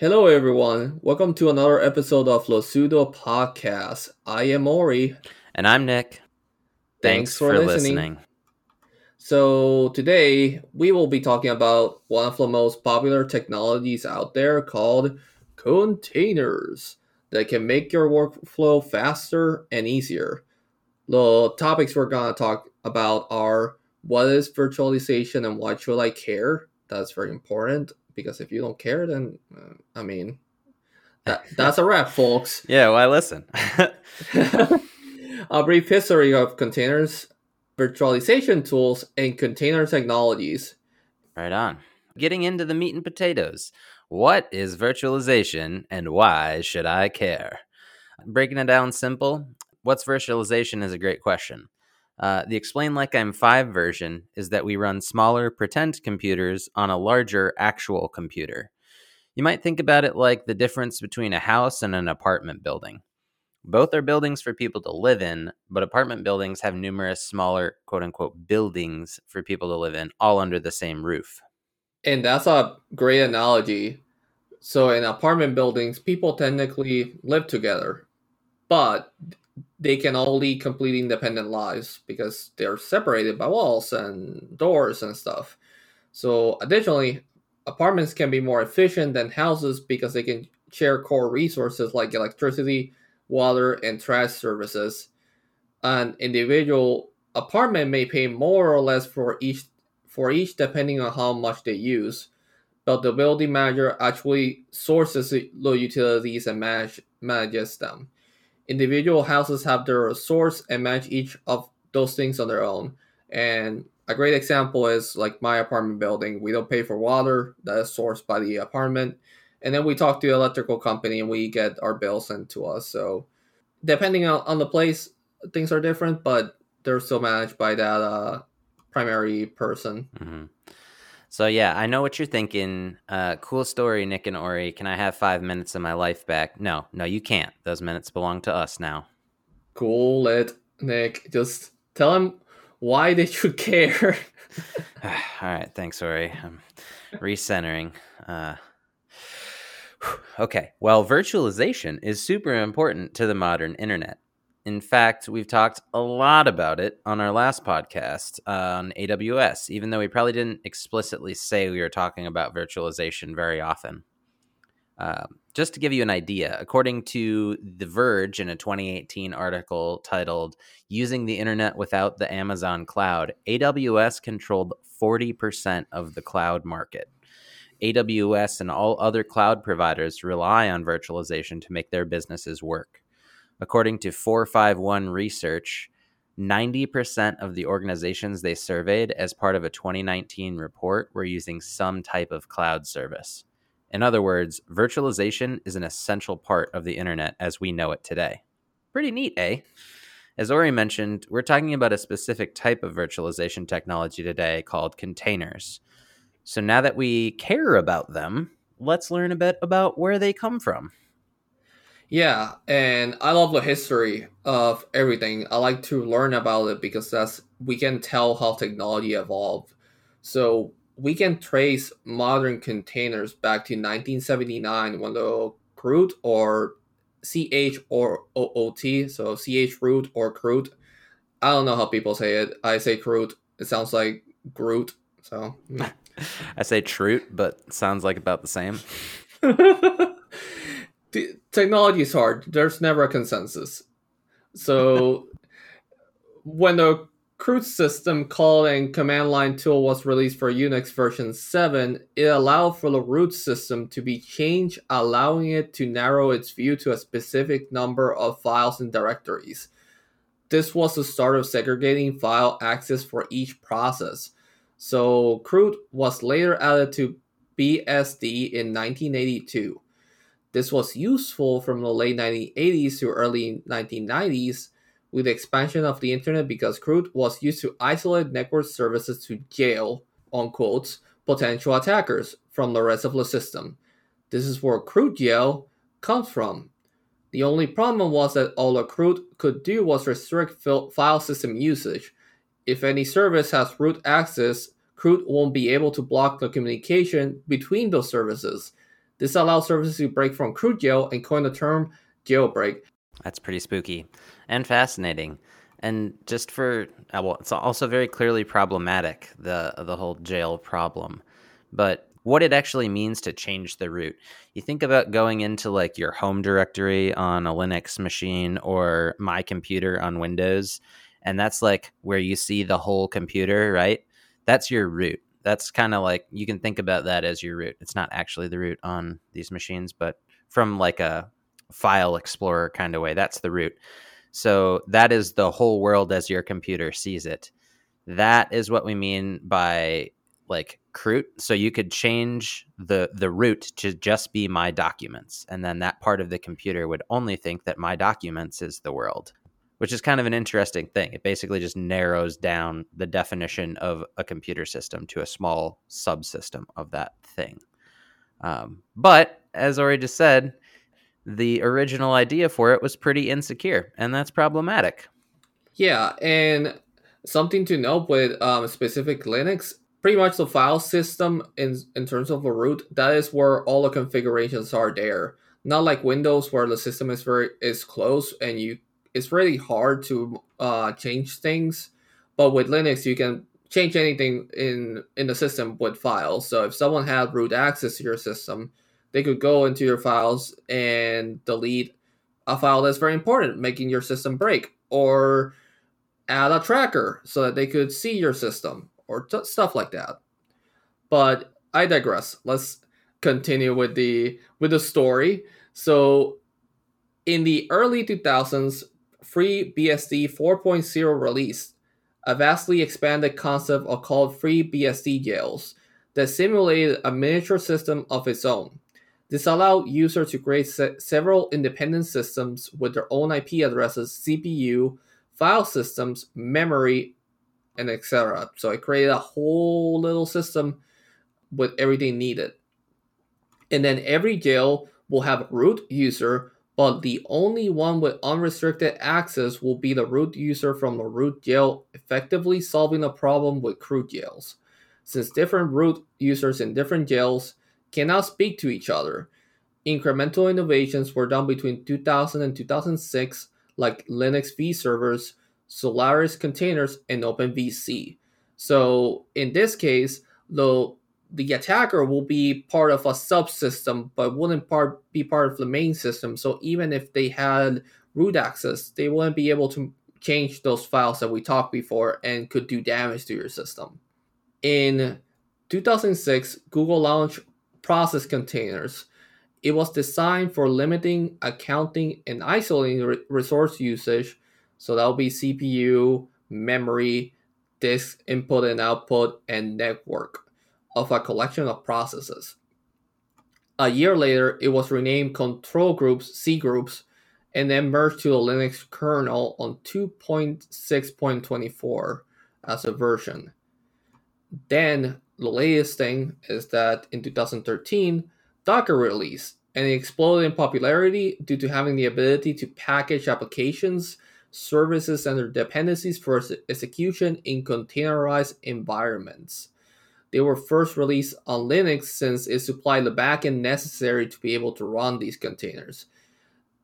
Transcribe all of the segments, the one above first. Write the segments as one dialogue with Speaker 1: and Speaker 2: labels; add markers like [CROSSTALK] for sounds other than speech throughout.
Speaker 1: Hello, everyone. Welcome to another episode of Losudo Podcast. I am Ori.
Speaker 2: And I'm Nick. Thanks, Thanks for, listening. listening.
Speaker 1: So, today we will be talking about one of the most popular technologies out there called containers that can make your workflow faster and easier. The topics we're going to talk about are what is virtualization and why should I care? That's very important because if you don't care, then uh, I mean, that, [LAUGHS] that's a wrap, folks. [LAUGHS]
Speaker 2: Yeah, why listen? [LAUGHS]
Speaker 1: a brief history of containers, virtualization tools, and container technologies.
Speaker 2: Right on. Getting into the meat and potatoes. What is virtualization and why should I care? Breaking it down simple, what's virtualization is a great question. Uh, the Explain Like I'm 5 version is that we run smaller pretend computers on a larger actual computer. You might think about it like the difference between a house and an apartment building. Both are buildings for people to live in, but apartment buildings have numerous smaller, quote unquote, buildings for people to live in, all under the same roof.
Speaker 1: And that's a great analogy. So, in apartment buildings, people technically live together, but they can all lead completely independent lives because they're separated by walls and doors and stuff. So, additionally, apartments can be more efficient than houses because they can share core resources like electricity, water, and trash services. An individual apartment may pay more or less for each for each depending on how much they use. But the building manager actually sources the utilities and manage, manages them individual houses have their source and manage each of those things on their own. And a great example is like my apartment building. We don't pay for water that is sourced by the apartment. And then we talk to the electrical company and we get our bill sent to us. So depending on, the place, things are different, but they're still managed by that uh, primary person.
Speaker 2: Mm-hmm. So yeah, I know what you're thinking. Uh, cool story, Nick and Ori. Can I have five minutes of my life back? No, no, you can't. Those minutes belong to us now.
Speaker 1: Cool it, Nick. Just tell him why they should [LAUGHS] care. [SIGHS] [SIGHS]
Speaker 2: All right, thanks, Ori. I'm recentering. Uh, [SIGHS] okay, well, virtualization is super important to the modern internet. In fact, we've talked a lot about it on our last podcast on AWS, even though we probably didn't explicitly say we were talking about virtualization very often. Uh, just to give you an idea, according to The Verge in a 2018 article titled Using the Internet Without the Amazon Cloud, AWS controlled 40% of the cloud market. AWS and all other cloud providers rely on virtualization to make their businesses work. According to 451 Research, 90% of the organizations they surveyed as part of a 2019 report were using some type of cloud service. In other words, virtualization is an essential part of the internet as we know it today. Pretty neat, eh? As Ori mentioned, we're talking about a specific type of virtualization technology today called containers. So now that we care about them, let's learn a bit about where they come from.
Speaker 1: Yeah, and I love the history of everything. I like to learn about it because that's we can tell how technology evolved. So we can trace modern containers back to 1979 when the CRUD or CH or OOT, so CH root or CRUD. I don't know how people say it. I say CRUD. It sounds like Groot. So [LAUGHS]
Speaker 2: I say Trute, but sounds like about the same. [LAUGHS]
Speaker 1: the technology is hard. There's never a consensus. So [LAUGHS] when the chroot system calling command line tool was released for Unix version 7, it allowed for the root system to be changed, allowing it to narrow its view to a specific number of files and directories. This was the start of segregating file access for each process. So chroot was later added to BSD in 1982. This was useful from the late 1980s to early 1990s with the expansion of the internet because chroot was used to isolate network services to jail, unquote, potential attackers from the rest of the system. This is where chroot jail comes from. The only problem was that all the chroot could do was restrict file system usage. If any service has root access, chroot won't be able to block the communication between those services This allows services to break from chroot jail and coin the term jailbreak.
Speaker 2: That's pretty spooky and fascinating. And just for uh, well, it's also very clearly problematic the the whole jail problem. But what it actually means to change the root. You think about going into like your home directory on a Linux machine or my computer on Windows, and that's like where you see the whole computer, right? That's your root. That's kind of like you can think about that as your root. It's not actually the root on these machines, but from like a file explorer kind of way, that's the root. So that is the whole world as your computer sees it. That is what we mean by like root so you could change the the root to just be my documents and then that part of the computer would only think that my documents is the world which is kind of an interesting thing. It basically just narrows down the definition of a computer system to a small subsystem of that thing. Um, but as already just said the original idea for it was pretty insecure and that's problematic.
Speaker 1: Yeah and something to note with um, specific linux pretty much the file system in in terms of a root that is where all the configurations are there. Not like windows where the system is very is closed and you it's really hard to uh, change things but with linux you can change anything in in the system with files so if someone had root access to your system they could go into your files and delete a file that's very important making your system break or add a tracker so that they could see your system or t- stuff like that. But I digress. Let's continue with the with the story. So in the early 2000s, FreeBSD 4.0 release, a vastly expanded concept of called FreeBSD jails that simulated a miniature system of its own. This allowed users to create se- several independent systems with their own IP addresses, CPU, file systems, memory, and etc. So I created a whole little system with everything needed. And then every jail will have root user, but the only one with unrestricted access will be the root user from the root jail, effectively solving the problem with chroot jails. Since different root users in different jails cannot speak to each other, incremental innovations were done between 2000 and 2006, like Linux VServers, Solaris containers, and OpenVZ. So in this case, the the attacker will be part of a subsystem, but wouldn't part be part of the main system. So even if they had root access, they wouldn't be able to change those files that we talked before and could do damage to your system. In 2006, Google launched Process Containers. It was designed for limiting, accounting, and isolating re- resource usage so that'll be CPU, memory, disk input and output, and network of a collection of processes. A year later, it was renamed Control Groups cgroups and then merged to the Linux kernel on 2.6.24 as a version. Then the latest thing is that in 2013, Docker released and it exploded in popularity due to having the ability to package applications services and their dependencies for execution in containerized environments. They were first released on Linux since it supplied the backend necessary to be able to run these containers.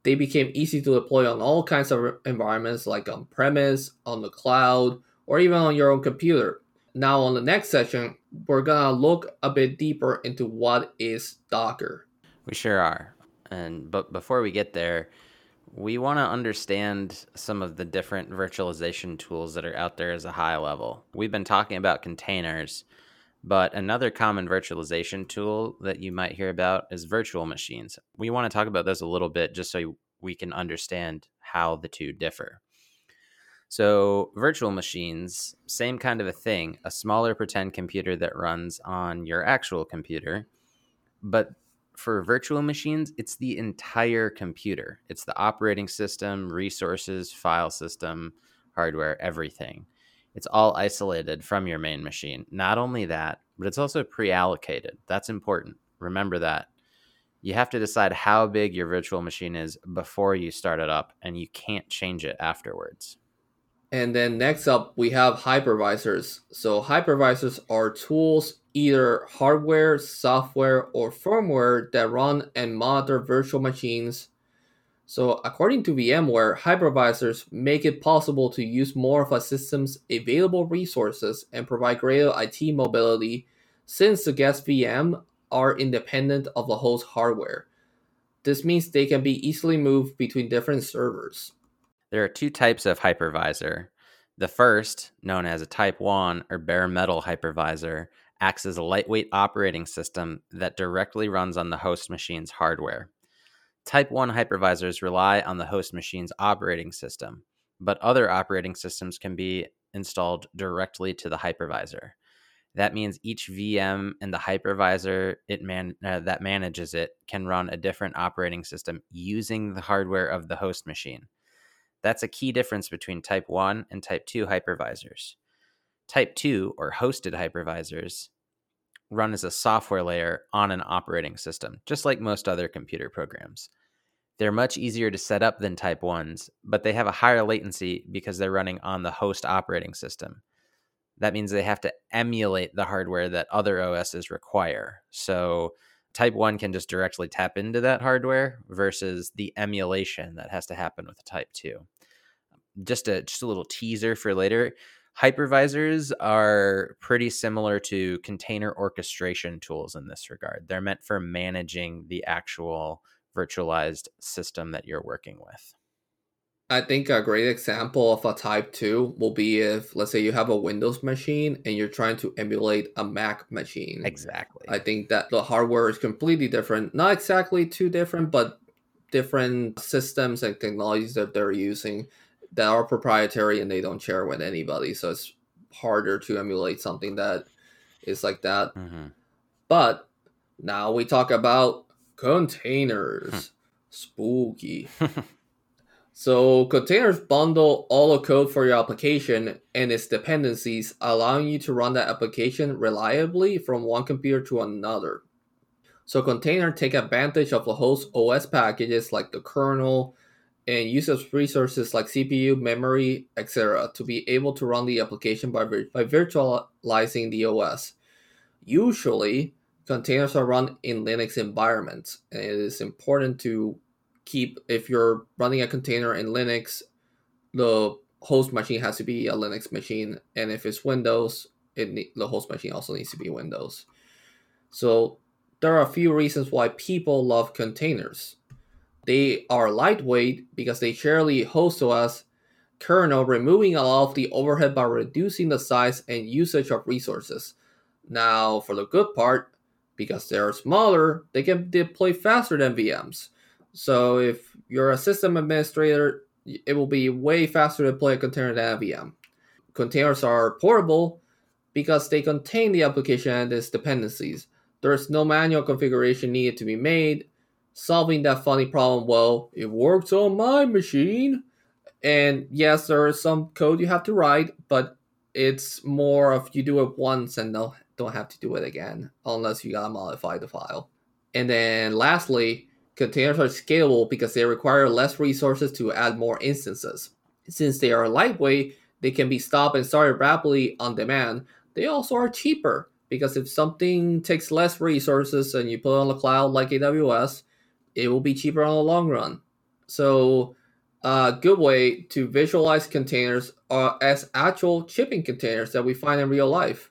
Speaker 1: They became easy to deploy on all kinds of environments like on premise, on the cloud, or even on your own computer. Now, on the next section, we're gonna look a bit deeper into what is Docker.
Speaker 2: We sure are. And but before we get there, we want to understand some of the different virtualization tools that are out there as a high level. We've been talking about containers, but another common virtualization tool that you might hear about is virtual machines. We want to talk about those a little bit just so we can understand how the two differ. So, virtual machines, same kind of a thing, a smaller pretend computer that runs on your actual computer, but for virtual machines, it's the entire computer. It's the operating system, resources, file system, hardware, everything. It's all isolated from your main machine. Not only that, but it's also pre allocated. That's important. Remember that. You have to decide how big your virtual machine is before you start it up, and you can't change it afterwards.
Speaker 1: And then next up, we have hypervisors. So hypervisors are tools, either hardware, software, or firmware that run and monitor virtual machines. So according to VMware, hypervisors make it possible to use more of a system's available resources and provide greater IT mobility since the guest VM are independent of the host hardware. This means they can be easily moved between different servers.
Speaker 2: There are two types of hypervisor. The first, known as a Type 1 or bare metal hypervisor, acts as a lightweight operating system that directly runs on the host machine's hardware. Type 1 hypervisors rely on the host machine's operating system, but other operating systems can be installed directly to the hypervisor. That means each VM and the hypervisor it man, uh, that manages it can run a different operating system using the hardware of the host machine. That's a key difference between Type 1 and Type 2 hypervisors. Type 2, or hosted hypervisors, run as a software layer on an operating system, just like most other computer programs. They're much easier to set up than Type 1s, but they have a higher latency because they're running on the host operating system that means they have to emulate the hardware that other OSs require. So type 1 can just directly tap into that hardware versus the emulation that has to happen with type 2. Just a just a little teaser for later. Hypervisors are pretty similar to container orchestration tools in this regard. They're meant for managing the actual virtualized system that you're working with.
Speaker 1: I think a great example of a type 2 will be if, let's say, you have a Windows machine and you're trying to emulate a Mac machine.
Speaker 2: Exactly.
Speaker 1: I think that the hardware is completely different. Not exactly too different, but different systems and technologies that they're using that are proprietary and they don't share with anybody. So it's harder to emulate something that is like that. Mm-hmm. But now we talk about containers. Hmm. Spooky. [LAUGHS] So containers bundle all the code for your application and its dependencies, allowing you to run that application reliably from one computer to another. So containers take advantage of the host OS packages like the kernel and uses resources like CPU, memory, etc. to be able to run the application by, by virtualizing the OS. Usually, containers are run in Linux environments, and it is important to keep if you're running a container in Linux, the host machine has to be a Linux machine, and if it's Windows, it the host machine also needs to be Windows. So there are a few reasons why people love containers. They are lightweight because they share the host OS kernel, removing a lot of the overhead by reducing the size and usage of resources. Now, for the good part, because they're smaller, they can deploy faster than VMs. So if you're a system administrator, it will be way faster to deploy a container than a VM. Containers are portable because they contain the application and its dependencies. There's no manual configuration needed to be made. Solving that funny problem, well, it works on my machine. And yes, there is some code you have to write, but it's more of you do it once and don't, don't have to do it again unless you gotta modify the file. And then lastly, Containers are scalable because they require less resources to add more instances. Since they are lightweight, they can be stopped and started rapidly on demand. They also are cheaper because if something takes less resources and you put it on the cloud like AWS, it will be cheaper on the long run. So, a good way to visualize containers are as actual shipping containers that we find in real life.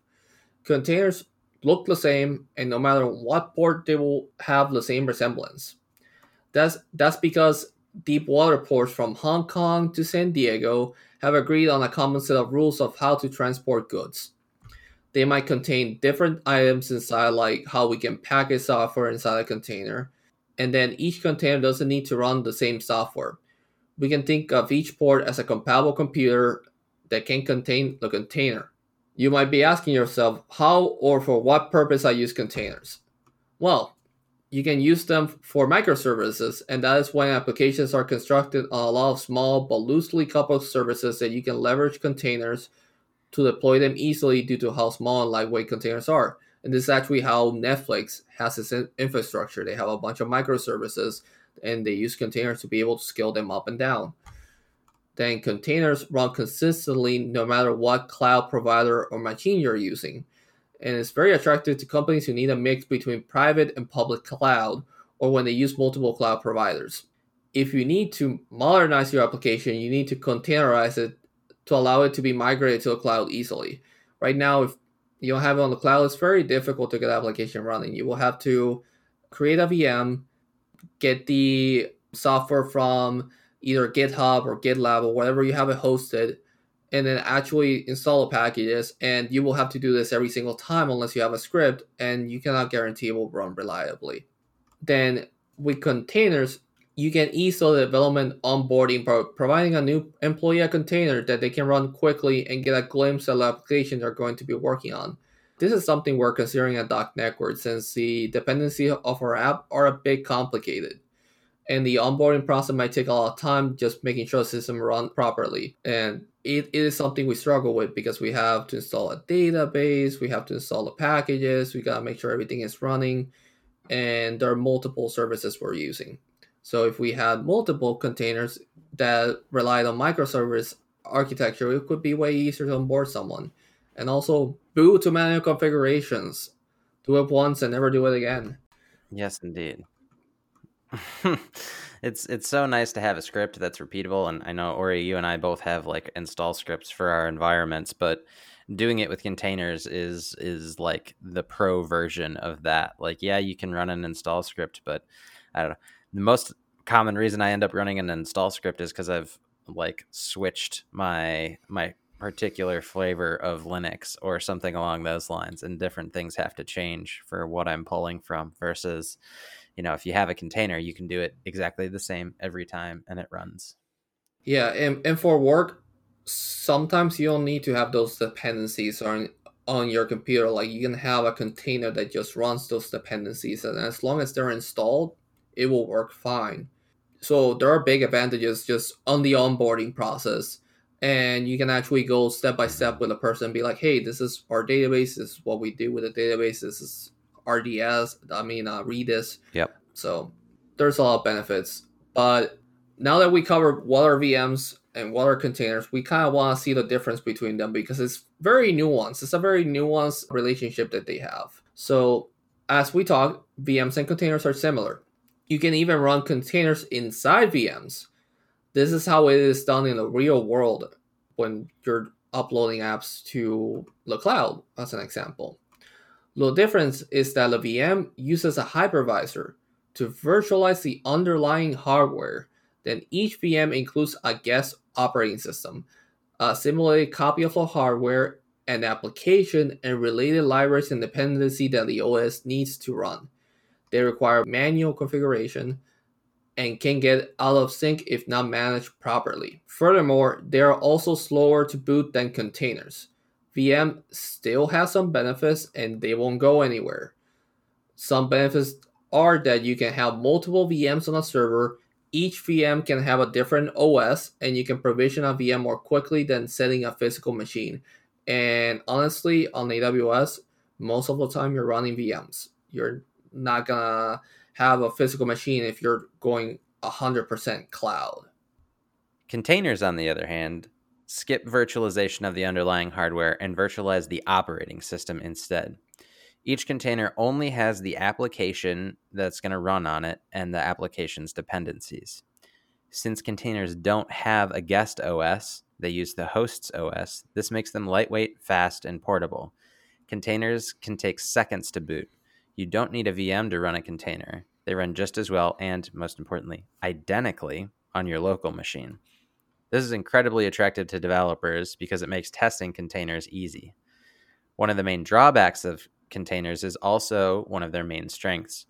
Speaker 1: Containers look the same, and no matter what port, they will have the same resemblance. That's that's because deep water ports from Hong Kong to San Diego have agreed on a common set of rules of how to transport goods. They might contain different items inside, like how we can package software inside a container, and then each container doesn't need to run the same software. We can think of each port as a compatible computer that can contain the container. You might be asking yourself how or for what purpose I use containers. Well, you can use them for microservices, and that is when applications are constructed on a lot of small but loosely coupled services that you can leverage containers to deploy them easily due to how small and lightweight containers are. And this is actually how Netflix has its infrastructure. They have a bunch of microservices and they use containers to be able to scale them up and down. then containers run consistently no matter what cloud provider or machine you're using. And it's very attractive to companies who need a mix between private and public cloud or when they use multiple cloud providers. If you need to modernize your application, you need to containerize it to allow it to be migrated to a cloud easily. Right now, if you don't have it on the cloud, it's very difficult to get application running. You will have to create a VM, get the software from either GitHub or GitLab or whatever you have it hosted, and then actually install the packages. And you will have to do this every single time unless you have a script, and you cannot guarantee it will run reliably. Then with containers, you can ease the development onboarding by providing a new employee a container that they can run quickly and get a glimpse of the application they're going to be working on. This is something we're considering at Doc Network since the dependency of our app are a bit complicated. And the onboarding process might take a lot of time just making sure the system run properly. And it, it is something we struggle with because we have to install a database we have to install the packages we got to make sure everything is running and there are multiple services we're using so if we had multiple containers that relied on microservice architecture it could be way easier to onboard someone. And also boot to manual configurations. Do it once and never do it again.
Speaker 2: Yes indeed. [LAUGHS] It's it's so nice to have a script that's repeatable and i know ori you and i both have like install scripts for our environments but doing it with containers is is like the pro version of that. Like yeah you can run an install script but i don't know the most common reason i end up running an install script is because i've like switched my my particular flavor of linux or something along those lines and different things have to change for what i'm pulling from versus you know if you have a container you can do it exactly the same every time and it runs.
Speaker 1: Yeah and, and for work sometimes you don't need to have those dependencies on on your computer. Like you can have a container that just runs those dependencies and as long as they're installed it will work fine so there are big advantages just on the onboarding process and you can actually go step by step with a person and be like hey this is our database this is what we do with the database this is RDS. I mean, uh, Redis.
Speaker 2: Yep.
Speaker 1: So there's a lot of benefits. But now that we covered what are VMs and what are containers, we kind of want to see the difference between them because it's very nuanced. It's a very nuanced relationship that they have. So as we talk, VMs and containers are similar. You can even run containers inside VMs. This is how it is done in the real world when you're uploading apps to the cloud, as an example. The difference is that the VM uses a hypervisor to virtualize the underlying hardware. Then each VM includes a guest operating system, a simulated copy of the hardware, an application, and related libraries and dependency that the OS needs to run. They require manual configuration and can get out of sync if not managed properly. Furthermore, they are also slower to boot than containers. VM still has some benefits and they won't go anywhere. Some benefits are that you can have multiple VMs on a server. Each VM can have a different OS and you can provision a VM more quickly than setting a physical machine. And honestly, on AWS, most of the time you're running VMs. You're not gonna have a physical machine if you're going 100% cloud.
Speaker 2: Containers, on the other hand, skip virtualization of the underlying hardware and virtualize the operating system instead. Each container only has the application that's going to run on it and the application's dependencies. Since containers don't have a guest OS, they use the host's OS. This makes them lightweight, fast, and portable. Containers can take seconds to boot. You don't need a VM to run a container. They run just as well and, most importantly, identically on your local machine. This is incredibly attractive to developers because it makes testing containers easy. One of the main drawbacks of containers is also one of their main strengths.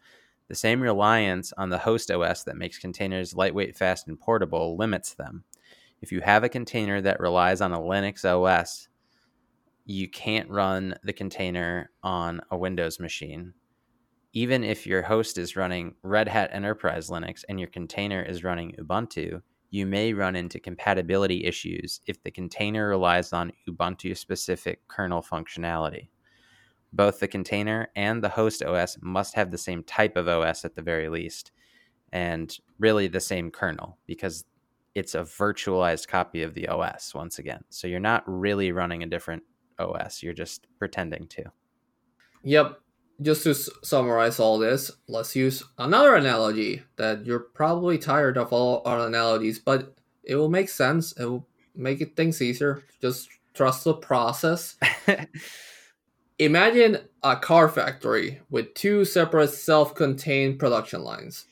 Speaker 2: The same reliance on the host OS that makes containers lightweight, fast, and portable limits them. If you have a container that relies on a Linux OS, you can't run the container on a Windows machine. Even if your host is running Red Hat Enterprise Linux and your container is running Ubuntu, you may run into compatibility issues if the container relies on Ubuntu specific kernel functionality. Both the container and the host OS must have the same type of OS at the very least, and really the same kernel, because it's a virtualized copy of the OS once again. So you're not really running a different OS, you're just pretending to.
Speaker 1: Yep. Just to s- summarize all this, let's use another analogy that you're probably tired of all our analogies, but it will make sense. It will make it things easier. Just trust the process. [LAUGHS] Imagine a car factory with two separate self contained production lines.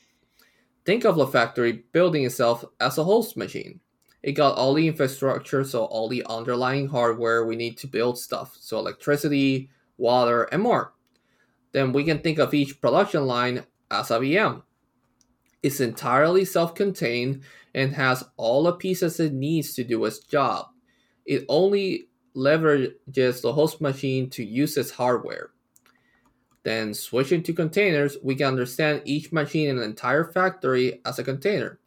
Speaker 1: Think of the factory building itself as a host machine. It got all the infrastructure, so all the underlying hardware we need to build stuff, so electricity, water, and more. Then we can think of each production line as a VM. It's entirely self contained and has all the pieces it needs to do its job. It only leverages the host machine to use its hardware. Then, switching to containers, we can understand each machine in an entire factory as a container.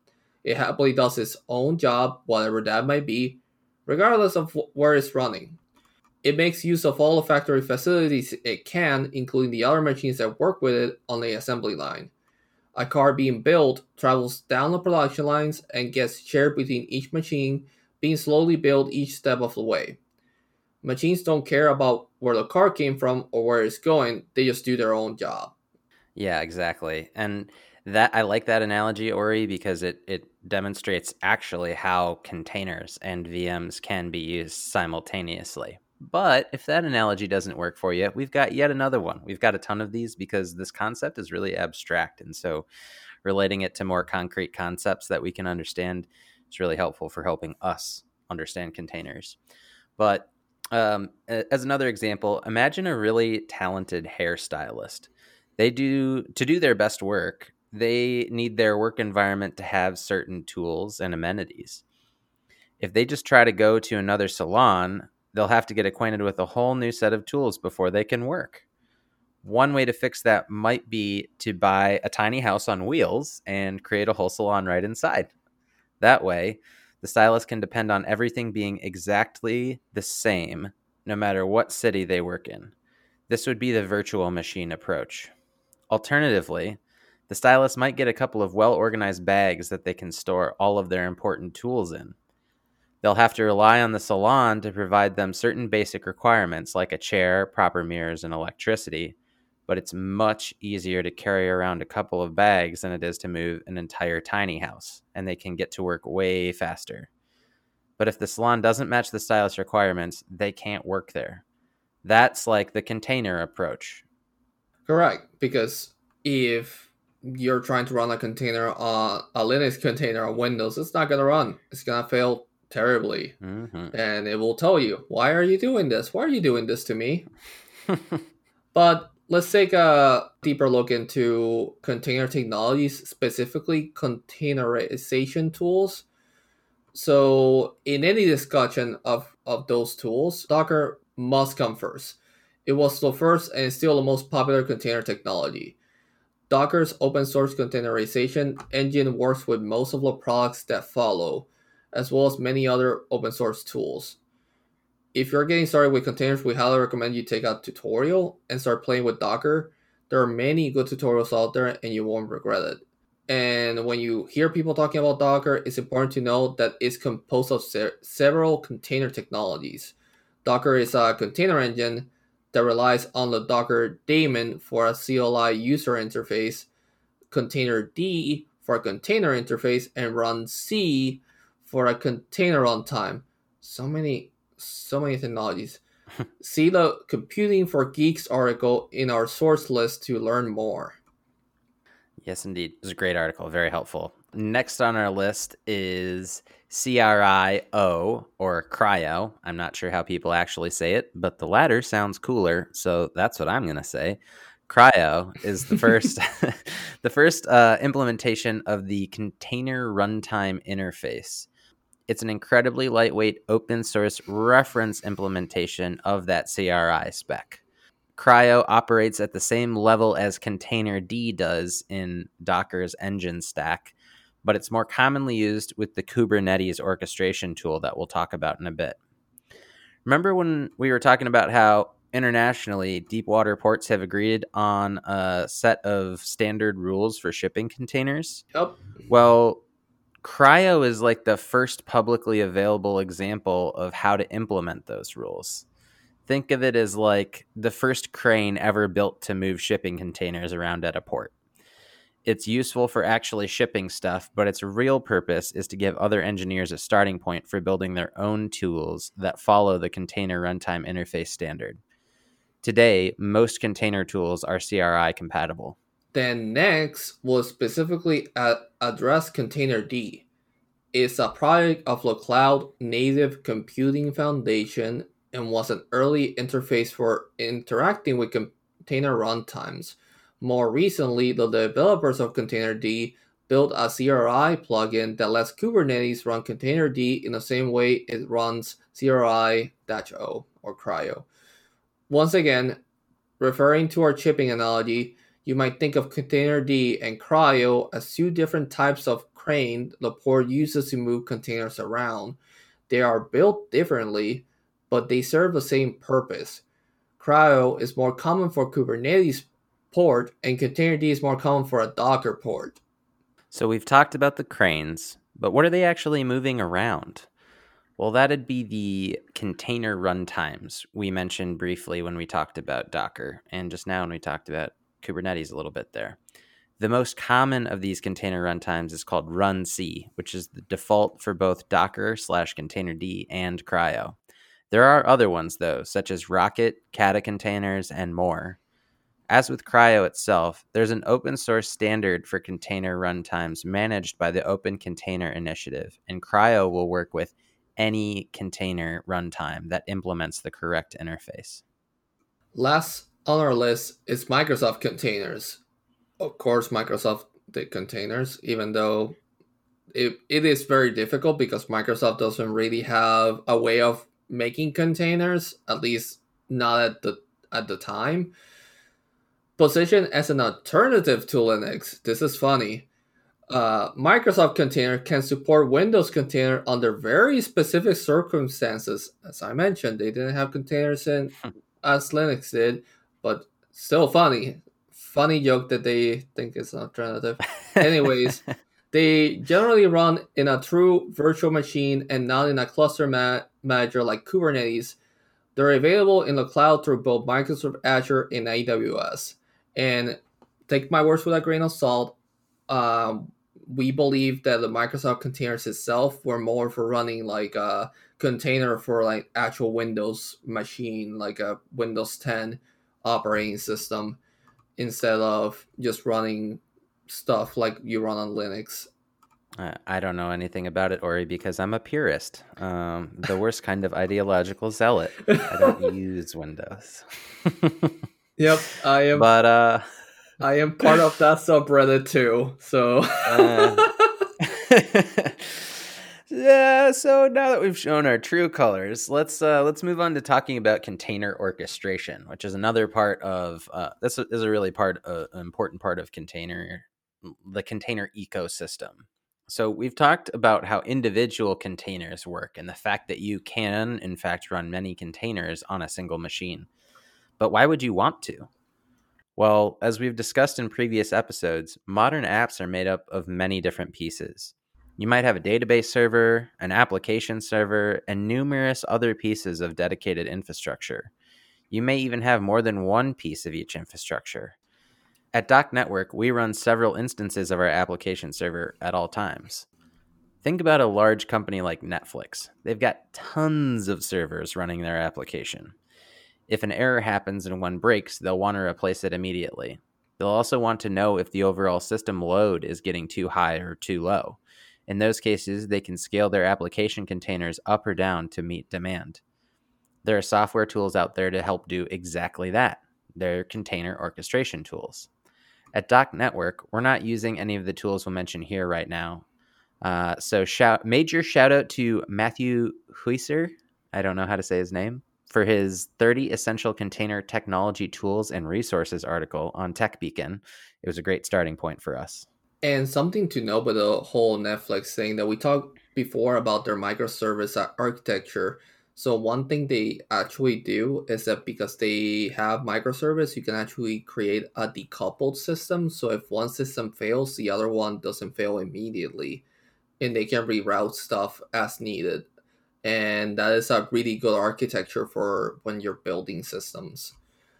Speaker 1: It happily does its own job, whatever that might be, regardless of wh- where it's running. It makes use of all the factory facilities it can, including the other machines that work with it on the assembly line. A car being built travels down the production lines and gets shared between each machine, being slowly built each step of the way. Machines don't care about where the car came from or where it's going, they just do their own job.
Speaker 2: Yeah, exactly. And that I like that analogy, Ori, because it it demonstrates actually how containers and VMs can be used simultaneously. But if that analogy doesn't work for you, we've got yet another one. We've got a ton of these because this concept is really abstract. And so relating it to more concrete concepts that we can understand is really helpful for helping us understand containers. But um, as another example, imagine a really talented hairstylist. They do to do their best work. They need their work environment to have certain tools and amenities. If they just try to go to another salon, they'll have to get acquainted with a whole new set of tools before they can work. One way to fix that might be to buy a tiny house on wheels and create a whole salon right inside. That way, the stylist can depend on everything being exactly the same no matter what city they work in. This would be the virtual machine approach. Alternatively, the stylist might get a couple of well organized bags that they can store all of their important tools in. They'll have to rely on the salon to provide them certain basic requirements like a chair, proper mirrors, and electricity, but it's much easier to carry around a couple of bags than it is to move an entire tiny house, and they can get to work way faster. But if the salon doesn't match the stylist requirements, they can't work there. That's like the container approach.
Speaker 1: Correct, because if you're trying to run a container on a Linux container on Windows, it's not gonna run. It's gonna fail terribly,
Speaker 2: hmm
Speaker 1: and it will tell you, "Why are you doing this? Why are you doing this to me?" [LAUGHS] But let's take a deeper look into container technologies, specifically containerization tools. So, in any discussion of, of those tools, Docker must come first. It was the first and still the most popular container technology. Docker's open source containerization engine works with most of the products that follow, as well as many other open source tools if you're getting started with containers, we highly recommend you take a tutorial and start playing with Docker. There are many good tutorials out there and you won't regret it. And when you hear people talking about Docker, it's important to know that it's composed of se- several container technologies. Docker is a container engine that relies on the Docker daemon for a CLI user interface, containerd for a container interface, and runc for a container runtime. So many so many technologies. [LAUGHS] See the Computing for Geeks article in our source list to learn more.
Speaker 2: Yes, indeed. It was a great article, very helpful. Next on our list is CRI-O or CRYO. I'm not sure how people actually say it, but the latter sounds cooler, so that's what I'm going to say. CRYO is the first [LAUGHS] [LAUGHS] the first uh, implementation of the container runtime interface. It's an incredibly lightweight open source reference implementation of that CRI spec. Cryo operates at the same level as Containerd does in Docker's engine stack, but it's more commonly used with the Kubernetes orchestration tool that we'll talk about in a bit. Remember when we were talking about how internationally deepwater ports have agreed on a set of standard rules for shipping containers?
Speaker 1: Yep.
Speaker 2: Well, Cryo is like the first publicly available example of how to implement those rules. Think of it as like the first crane ever built to move shipping containers around at a port. It's useful for actually shipping stuff, but its real purpose is to give other engineers a starting point for building their own tools that follow the container runtime interface standard. Today, most container tools are CRI compatible.
Speaker 1: Then next will specifically address Containerd. It's a product of the Cloud Native Computing Foundation and was an early interface for interacting with container runtimes. More recently, the developers of Containerd built a CRI plugin that lets Kubernetes run Containerd in the same way it runs CRI-O or Cryo. Once again, referring to our chipping analogy, you might think of Containerd and Cryo as two different types of crane the port uses to move containers around. They are built differently, but they serve the same purpose. Cryo is more common for Kubernetes port, and Containerd is more common for a Docker port.
Speaker 2: So we've talked about the cranes, but what are they actually moving around? Well, that'd be the container runtimes we mentioned briefly when we talked about Docker, and just now when we talked about Kubernetes a little bit there. The most common of these container runtimes is called runc, which is the default for both Docker slash Containerd and Cryo. There are other ones though, such as Rocket, Kata containers, and more. As with Cryo itself, there's an open source standard for container runtimes managed by the Open Container Initiative, and Cryo will work with any container runtime that implements the correct interface.
Speaker 1: Last on our list is Microsoft containers. Of course, Microsoft did containers, even though it, it is very difficult because Microsoft doesn't really have a way of making containers, at least not at the at the time. Positioned as an alternative to Linux, this is funny. Uh, Microsoft Container can support Windows Container under very specific circumstances. As I mentioned, they didn't have containers in as Linux did, but still funny. Funny joke that they think is an alternative. Anyways, [LAUGHS] they generally run in a true virtual machine and not in a cluster ma- manager like Kubernetes. They're available in the cloud through both Microsoft Azure and AWS. And take my words with a grain of salt. Um, we believe that the Microsoft containers itself were more for running like a container for like actual Windows machine, like a Windows 10 operating system instead of just running stuff like you run on Linux.
Speaker 2: I don't know anything about it, Ori, because I'm a purist, um, the worst kind of ideological zealot. I don't [LAUGHS] use Windows. [LAUGHS]
Speaker 1: yep, I am.
Speaker 2: But uh,
Speaker 1: I am part of that subreddit too. So. uh, [LAUGHS]
Speaker 2: yeah so now that we've shown our true colors let's uh, let's move on to talking about container orchestration which is another part of uh, this is a really part uh, an important part of container the container ecosystem. So we've talked about how individual containers work and the fact that you can in fact run many containers on a single machine. But why would you want to? Well as we've discussed in previous episodes modern apps are made up of many different pieces you might have a database server, an application server, and numerous other pieces of dedicated infrastructure. You may even have more than one piece of each infrastructure. At Doc Network, we run several instances of our application server at all times. Think about a large company like Netflix. They've got tons of servers running their application. If an error happens and one breaks, they'll want to replace it immediately. They'll also want to know if the overall system load is getting too high or too low. In those cases, they can scale their application containers up or down to meet demand. There are software tools out there to help do exactly that. They're container orchestration tools. At Doc Network, we're not using any of the tools we'll mention here right now. Uh, so, shout, major shout out to Matthew Heusser. I don't know how to say his name for his 30 essential container technology tools and resources article on TechBeacon. It was a great starting point for us.
Speaker 1: And something to know about the whole Netflix thing that we talked before about their microservice architecture. So one thing they actually do is that because they have microservice, you can actually create a decoupled system. So if one system fails, the other one doesn't fail immediately. and they can reroute stuff as needed. And that is a really good architecture for when you're building systems.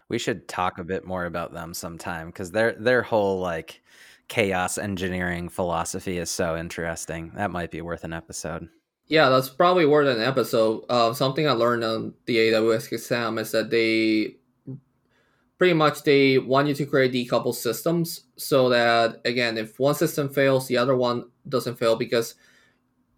Speaker 2: We should talk a bit more about them sometime because their their whole like chaos engineering philosophy is so interesting. That might be worth an episode.
Speaker 1: Yeah, that's probably worth an episode. Uh, something I learned on the AWS exam is that they pretty much they want you to create decoupled systems so that again, if one system fails, the other one doesn't fail because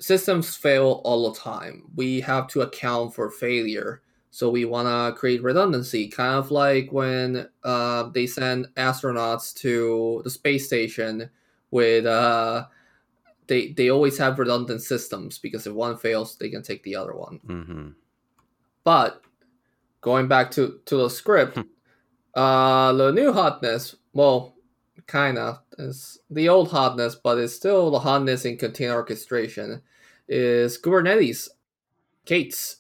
Speaker 1: systems fail all the time. We have to account for failure. So we want to create redundancy, kind of like when uh, they send astronauts to the space station with uh, they they always have redundant systems because if one fails, they can take the other one.
Speaker 2: Mm-hmm.
Speaker 1: But going back to to the script, uh, the new hotness, well, kind of is the old hotness, but it's still the hotness in container orchestration is Kubernetes, K8s.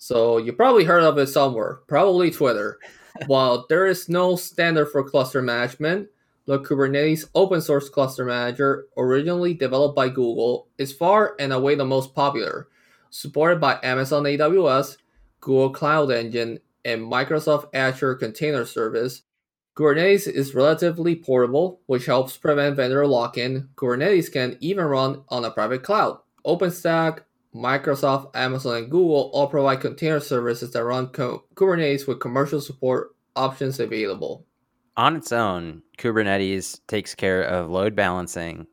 Speaker 1: So you probably heard of it somewhere, probably Twitter. [LAUGHS] While there is no standard for cluster management, the Kubernetes open source cluster manager, originally developed by Google, is far and away the most popular. Supported by Amazon AWS, Google Cloud Engine, and Microsoft Azure Container Service, Kubernetes is relatively portable, which helps prevent vendor lock-in. Kubernetes can even run on a private cloud. OpenStack, Microsoft, Amazon, and Google all provide container services that run Kubernetes with commercial support options available.
Speaker 2: On its own, Kubernetes takes care of load balancing,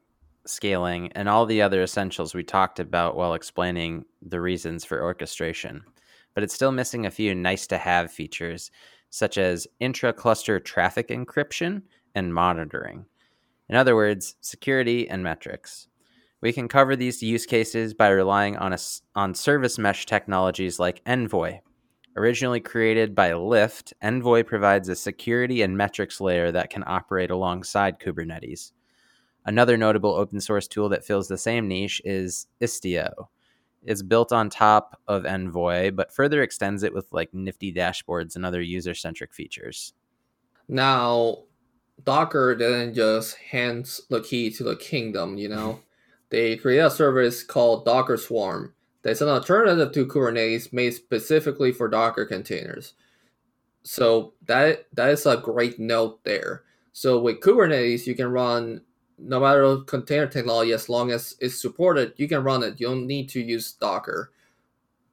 Speaker 2: scaling, and all the other essentials we talked about while explaining the reasons for orchestration. But it's still missing a few nice to have features, such as intra cluster traffic encryption and monitoring. In other words, security and metrics. We can cover these use cases by relying on, a, on service mesh technologies like Envoy. Originally created by Lyft, Envoy provides a security and metrics layer that can operate alongside Kubernetes. Another notable open source tool that fills the same niche is Istio. It's built on top of Envoy, but further extends it with like nifty dashboards and other user centric features.
Speaker 1: Now, Docker didn't just hand the key to the kingdom, you know? They created a service called Docker Swarm that's an alternative to Kubernetes made specifically for Docker containers. So that that is a great note there. So with Kubernetes, you can run no matter container technology as long as it's supported, you can run it. You don't need to use Docker.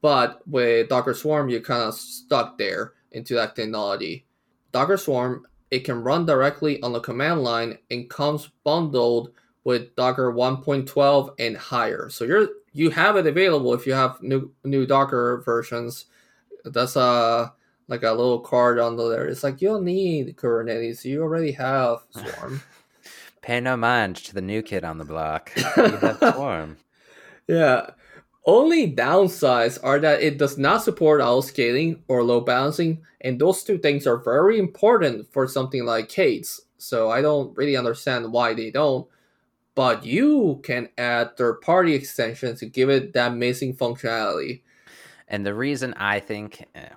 Speaker 1: But with Docker Swarm, you're kind of stuck there into that technology. Docker Swarm, it can run directly on the command line and comes bundled with Docker 1.12 and higher. So you're you have it available if you have new new Docker versions. That's a like a little card on the there. It's like you don't need Kubernetes. You already have Swarm. [LAUGHS]
Speaker 2: Pay no mind to the new kid on the block. [LAUGHS] You have Swarm.
Speaker 1: yeah. Only downsides are that it does not support auto scaling or load balancing, and those two things are very important for something like K8s. So I don't really understand why they don't but you can add third party extensions to give it that missing functionality.
Speaker 2: And the reason I think eh,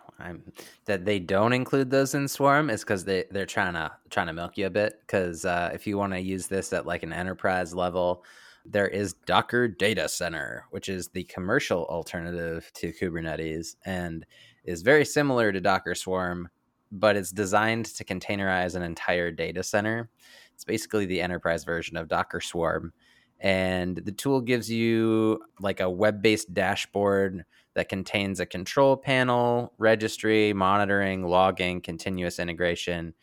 Speaker 2: that they don't include those in Swarm is because they they're trying to trying to milk you a bit. Because uh, if you want to use this at like an enterprise level, there is Docker Data Center, which is the commercial alternative to Kubernetes and is very similar to Docker Swarm, but it's designed to containerize an entire data center. It's basically the enterprise version of Docker Swarm. And the tool gives you like a web based dashboard that contains a control panel, registry, monitoring, logging, continuous integration.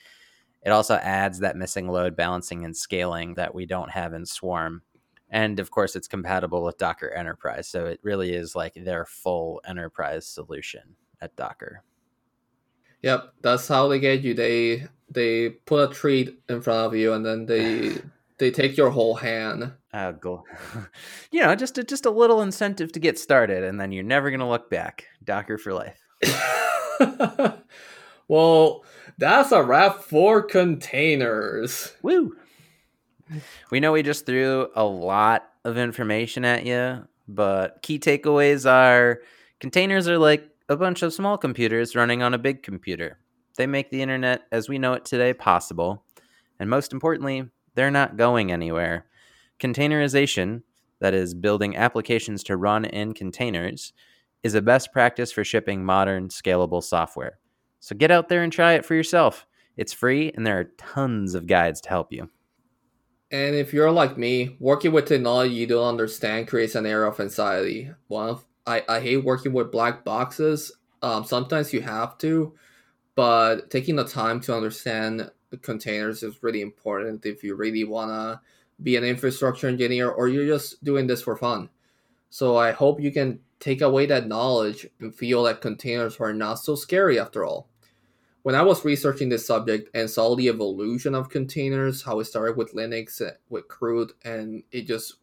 Speaker 2: It also adds that missing load balancing and scaling that we don't have in Swarm. And of course, it's compatible with Docker Enterprise. So it really is like their full enterprise solution at Docker.
Speaker 1: Yep, that's how they get you. They they put a treat in front of you, and then they [SIGHS] they take your whole hand.
Speaker 2: Uh, go. [LAUGHS] you know, just a, just a little incentive to get started, and then you're never gonna look back. Docker for life. [LAUGHS]
Speaker 1: well, that's a wrap for containers.
Speaker 2: Woo! We know we just threw a lot of information at you, but key takeaways are containers are like a bunch of small computers running on a big computer. They make the internet as we know it today possible. And most importantly, they're not going anywhere. Containerization, that is, building applications to run in containers, is a best practice for shipping modern, scalable software. So get out there and try it for yourself. It's free, and there are tons of guides to help you.
Speaker 1: And if you're like me, working with technology you don't understand creates an air of anxiety. Of I, I hate working with black boxes. Um, sometimes you have to, but taking the time to understand containers is really important if you really want to be an infrastructure engineer or you're just doing this for fun. So I hope you can take away that knowledge and feel that containers are not so scary after all. When I was researching this subject and saw the evolution of containers, how it started with Linux, eh, with chroot, and it just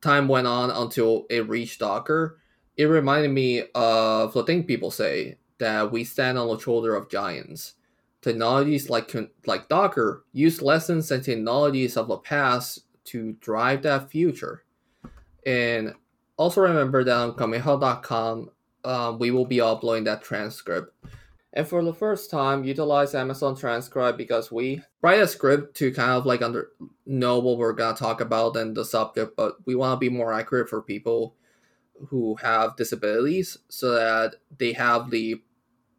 Speaker 1: time went on until it reached Docker, it reminded me of the thing people say that we stand on the shoulder of giants. Technologies like like Docker use lessons and technologies of the past to drive that future. And also remember that on CommitHub.com, um, we will be uploading that transcript. And for the first time, utilize Amazon Transcribe because we write a script to kind of like under know what we're gonna talk about and the subject, but we want to be more accurate for people who have disabilities so that they have the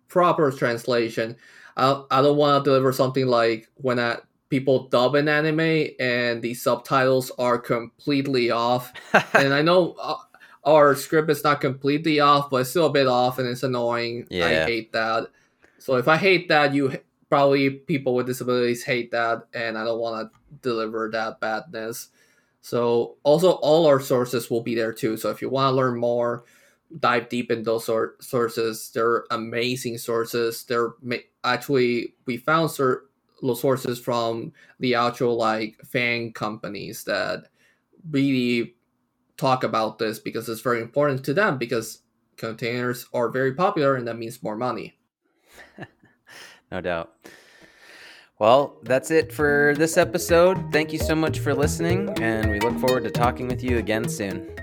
Speaker 1: proper translation. I, I don't want to deliver something like when I, people dub an anime and the subtitles are completely off. [LAUGHS] and I know uh, our script is not completely off, but it's still a bit off and it's annoying. Yeah. I hate that. So if I hate that, you probably people with disabilities hate that, and I don't want to deliver that badness. So also all our sources will be there too. So if you want to learn more, dive deep in those sort sources. They're amazing sources. They're ma- actually we found cert- sources from the actual like fan companies that really talk about this because it's very important to them because containers are very popular and that means more money. [LAUGHS]
Speaker 2: no doubt. Well, that's it for this episode. Thank you so much for listening, and we look forward to talking with you again soon.